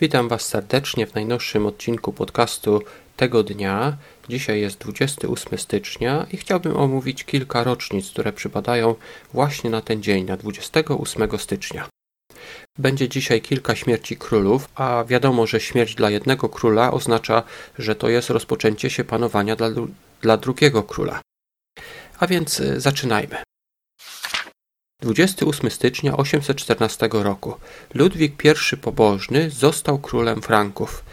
Witam Was serdecznie w najnowszym odcinku podcastu tego dnia. Dzisiaj jest 28 stycznia i chciałbym omówić kilka rocznic, które przypadają właśnie na ten dzień, na 28 stycznia. Będzie dzisiaj kilka śmierci królów, a wiadomo, że śmierć dla jednego króla oznacza, że to jest rozpoczęcie się panowania dla, dla drugiego króla. A więc y, zaczynajmy. 28 stycznia 814 roku Ludwik I Pobożny został królem Franków.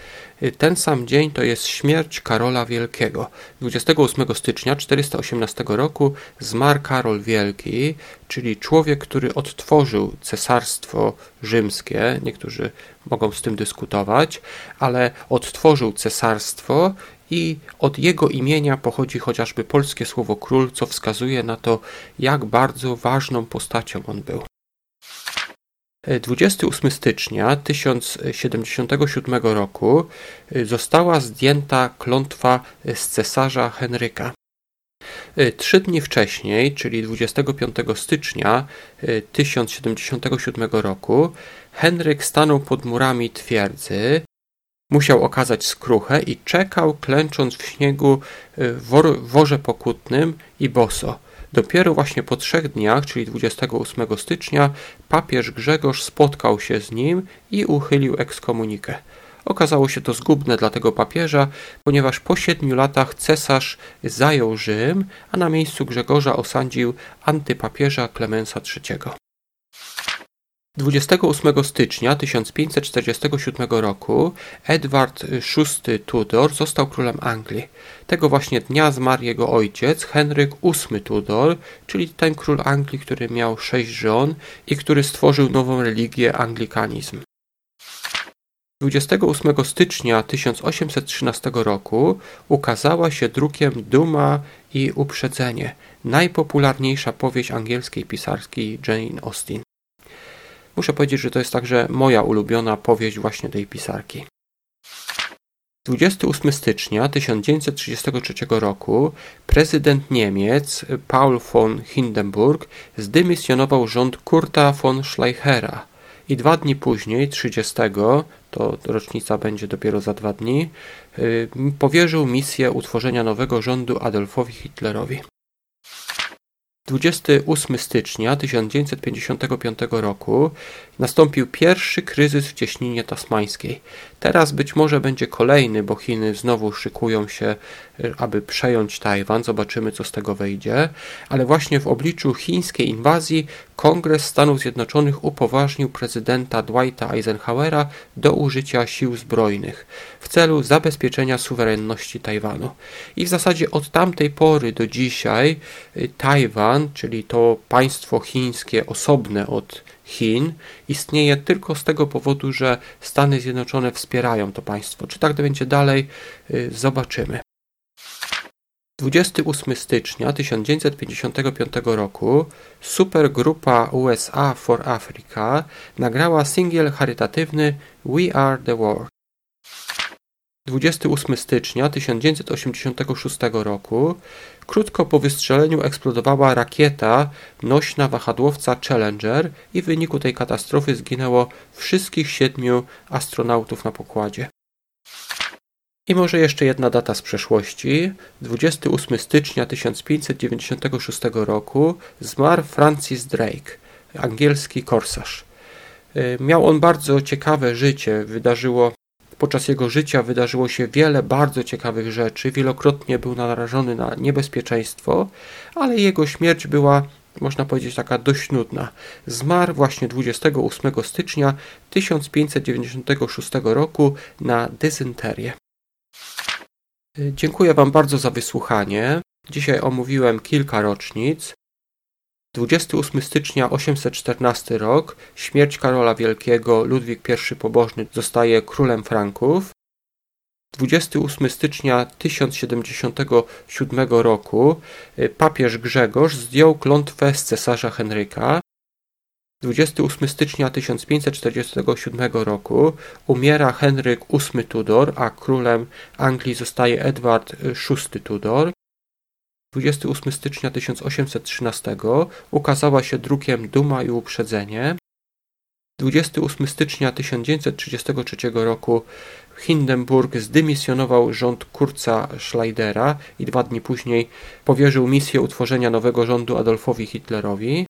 Ten sam dzień to jest śmierć Karola Wielkiego. 28 stycznia 418 roku zmarł Karol Wielki, czyli człowiek, który odtworzył cesarstwo rzymskie. Niektórzy mogą z tym dyskutować, ale odtworzył cesarstwo i od jego imienia pochodzi chociażby polskie słowo król, co wskazuje na to, jak bardzo ważną postacią on był. 28 stycznia 1077 roku została zdjęta klątwa z cesarza Henryka. Trzy dni wcześniej, czyli 25 stycznia 1077 roku, Henryk stanął pod murami twierdzy Musiał okazać skruchę i czekał, klęcząc w śniegu y, w worze pokutnym i boso. Dopiero właśnie po trzech dniach, czyli 28 stycznia, papież Grzegorz spotkał się z nim i uchylił ekskomunikę. Okazało się to zgubne dla tego papieża, ponieważ po siedmiu latach cesarz zajął Rzym, a na miejscu Grzegorza osądził antypapieża Klemensa III. 28 stycznia 1547 roku Edward VI Tudor został królem Anglii. Tego właśnie dnia zmarł jego ojciec Henryk VIII Tudor, czyli ten król Anglii, który miał sześć żon i który stworzył nową religię anglikanizm. 28 stycznia 1813 roku ukazała się drukiem Duma i Uprzedzenie, najpopularniejsza powieść angielskiej pisarki Jane Austen. Muszę powiedzieć, że to jest także moja ulubiona powieść właśnie tej pisarki. 28 stycznia 1933 roku prezydent Niemiec Paul von Hindenburg zdymisjonował rząd Kurta von Schleichera i dwa dni później, 30, to rocznica będzie dopiero za dwa dni, y, powierzył misję utworzenia nowego rządu Adolfowi Hitlerowi. 28 stycznia 1955 roku nastąpił pierwszy kryzys w cieśninie tasmańskiej. Teraz być może będzie kolejny, bo Chiny znowu szykują się, aby przejąć Tajwan. Zobaczymy, co z tego wyjdzie. Ale właśnie w obliczu chińskiej inwazji Kongres Stanów Zjednoczonych upoważnił prezydenta Dwighta Eisenhowera do użycia sił zbrojnych w celu zabezpieczenia suwerenności Tajwanu. I w zasadzie od tamtej pory do dzisiaj y, Tajwan, czyli to państwo chińskie osobne od Chin istnieje tylko z tego powodu, że Stany Zjednoczone wspierają to państwo. Czy tak będzie dalej? Y, zobaczymy. 28 stycznia 1955 roku supergrupa USA for Africa nagrała singiel charytatywny We Are the World. 28 stycznia 1986 roku krótko po wystrzeleniu eksplodowała rakieta nośna wahadłowca Challenger i w wyniku tej katastrofy zginęło wszystkich siedmiu astronautów na pokładzie. I może jeszcze jedna data z przeszłości. 28 stycznia 1596 roku zmarł Francis Drake, angielski korsarz. Y, miał on bardzo ciekawe życie. Wydarzyło Podczas jego życia wydarzyło się wiele bardzo ciekawych rzeczy, wielokrotnie był narażony na niebezpieczeństwo, ale jego śmierć była, można powiedzieć, taka dość nudna. Zmarł właśnie 28 stycznia 1596 roku na dezynterię. Dziękuję Wam bardzo za wysłuchanie. Dzisiaj omówiłem kilka rocznic. 28 stycznia 814 rok, śmierć Karola Wielkiego, Ludwik I Pobożny zostaje królem Franków. 28 stycznia 1077 roku y, papież Grzegorz zdjął klątwę z cesarza Henryka. 28 stycznia 1547 roku umiera Henryk VIII Tudor, a królem Anglii zostaje Edward VI Tudor. 28 stycznia 1813 ukazała się drukiem Duma i Uprzedzenie. 28 stycznia 1933 roku Hindenburg zdymisjonował rząd Kurza Schleidera i dwa dni później powierzył misję utworzenia nowego rządu Adolfowi Hitlerowi.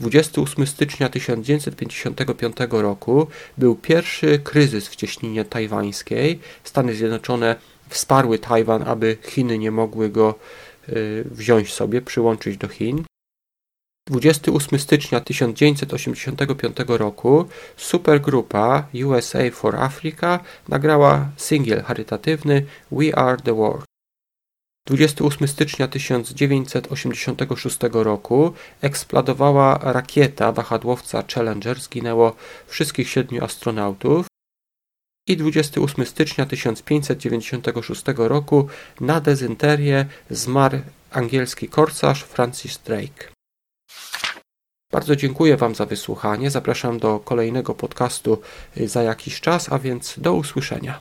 28 stycznia 1955 roku był pierwszy kryzys w cieśninie tajwańskiej. Stany Zjednoczone wsparły Tajwan, aby Chiny nie mogły go y, wziąć sobie, przyłączyć do Chin. 28 stycznia 1985 roku supergrupa USA for Africa nagrała singiel charytatywny We Are the World. 28 stycznia 1986 roku eksplodowała rakieta wahadłowca Challenger, zginęło wszystkich siedmiu astronautów. I 28 stycznia 1596 roku na dezynterię zmarł angielski korsarz Francis Drake. Bardzo dziękuję Wam za wysłuchanie. Zapraszam do kolejnego podcastu za jakiś czas, a więc do usłyszenia.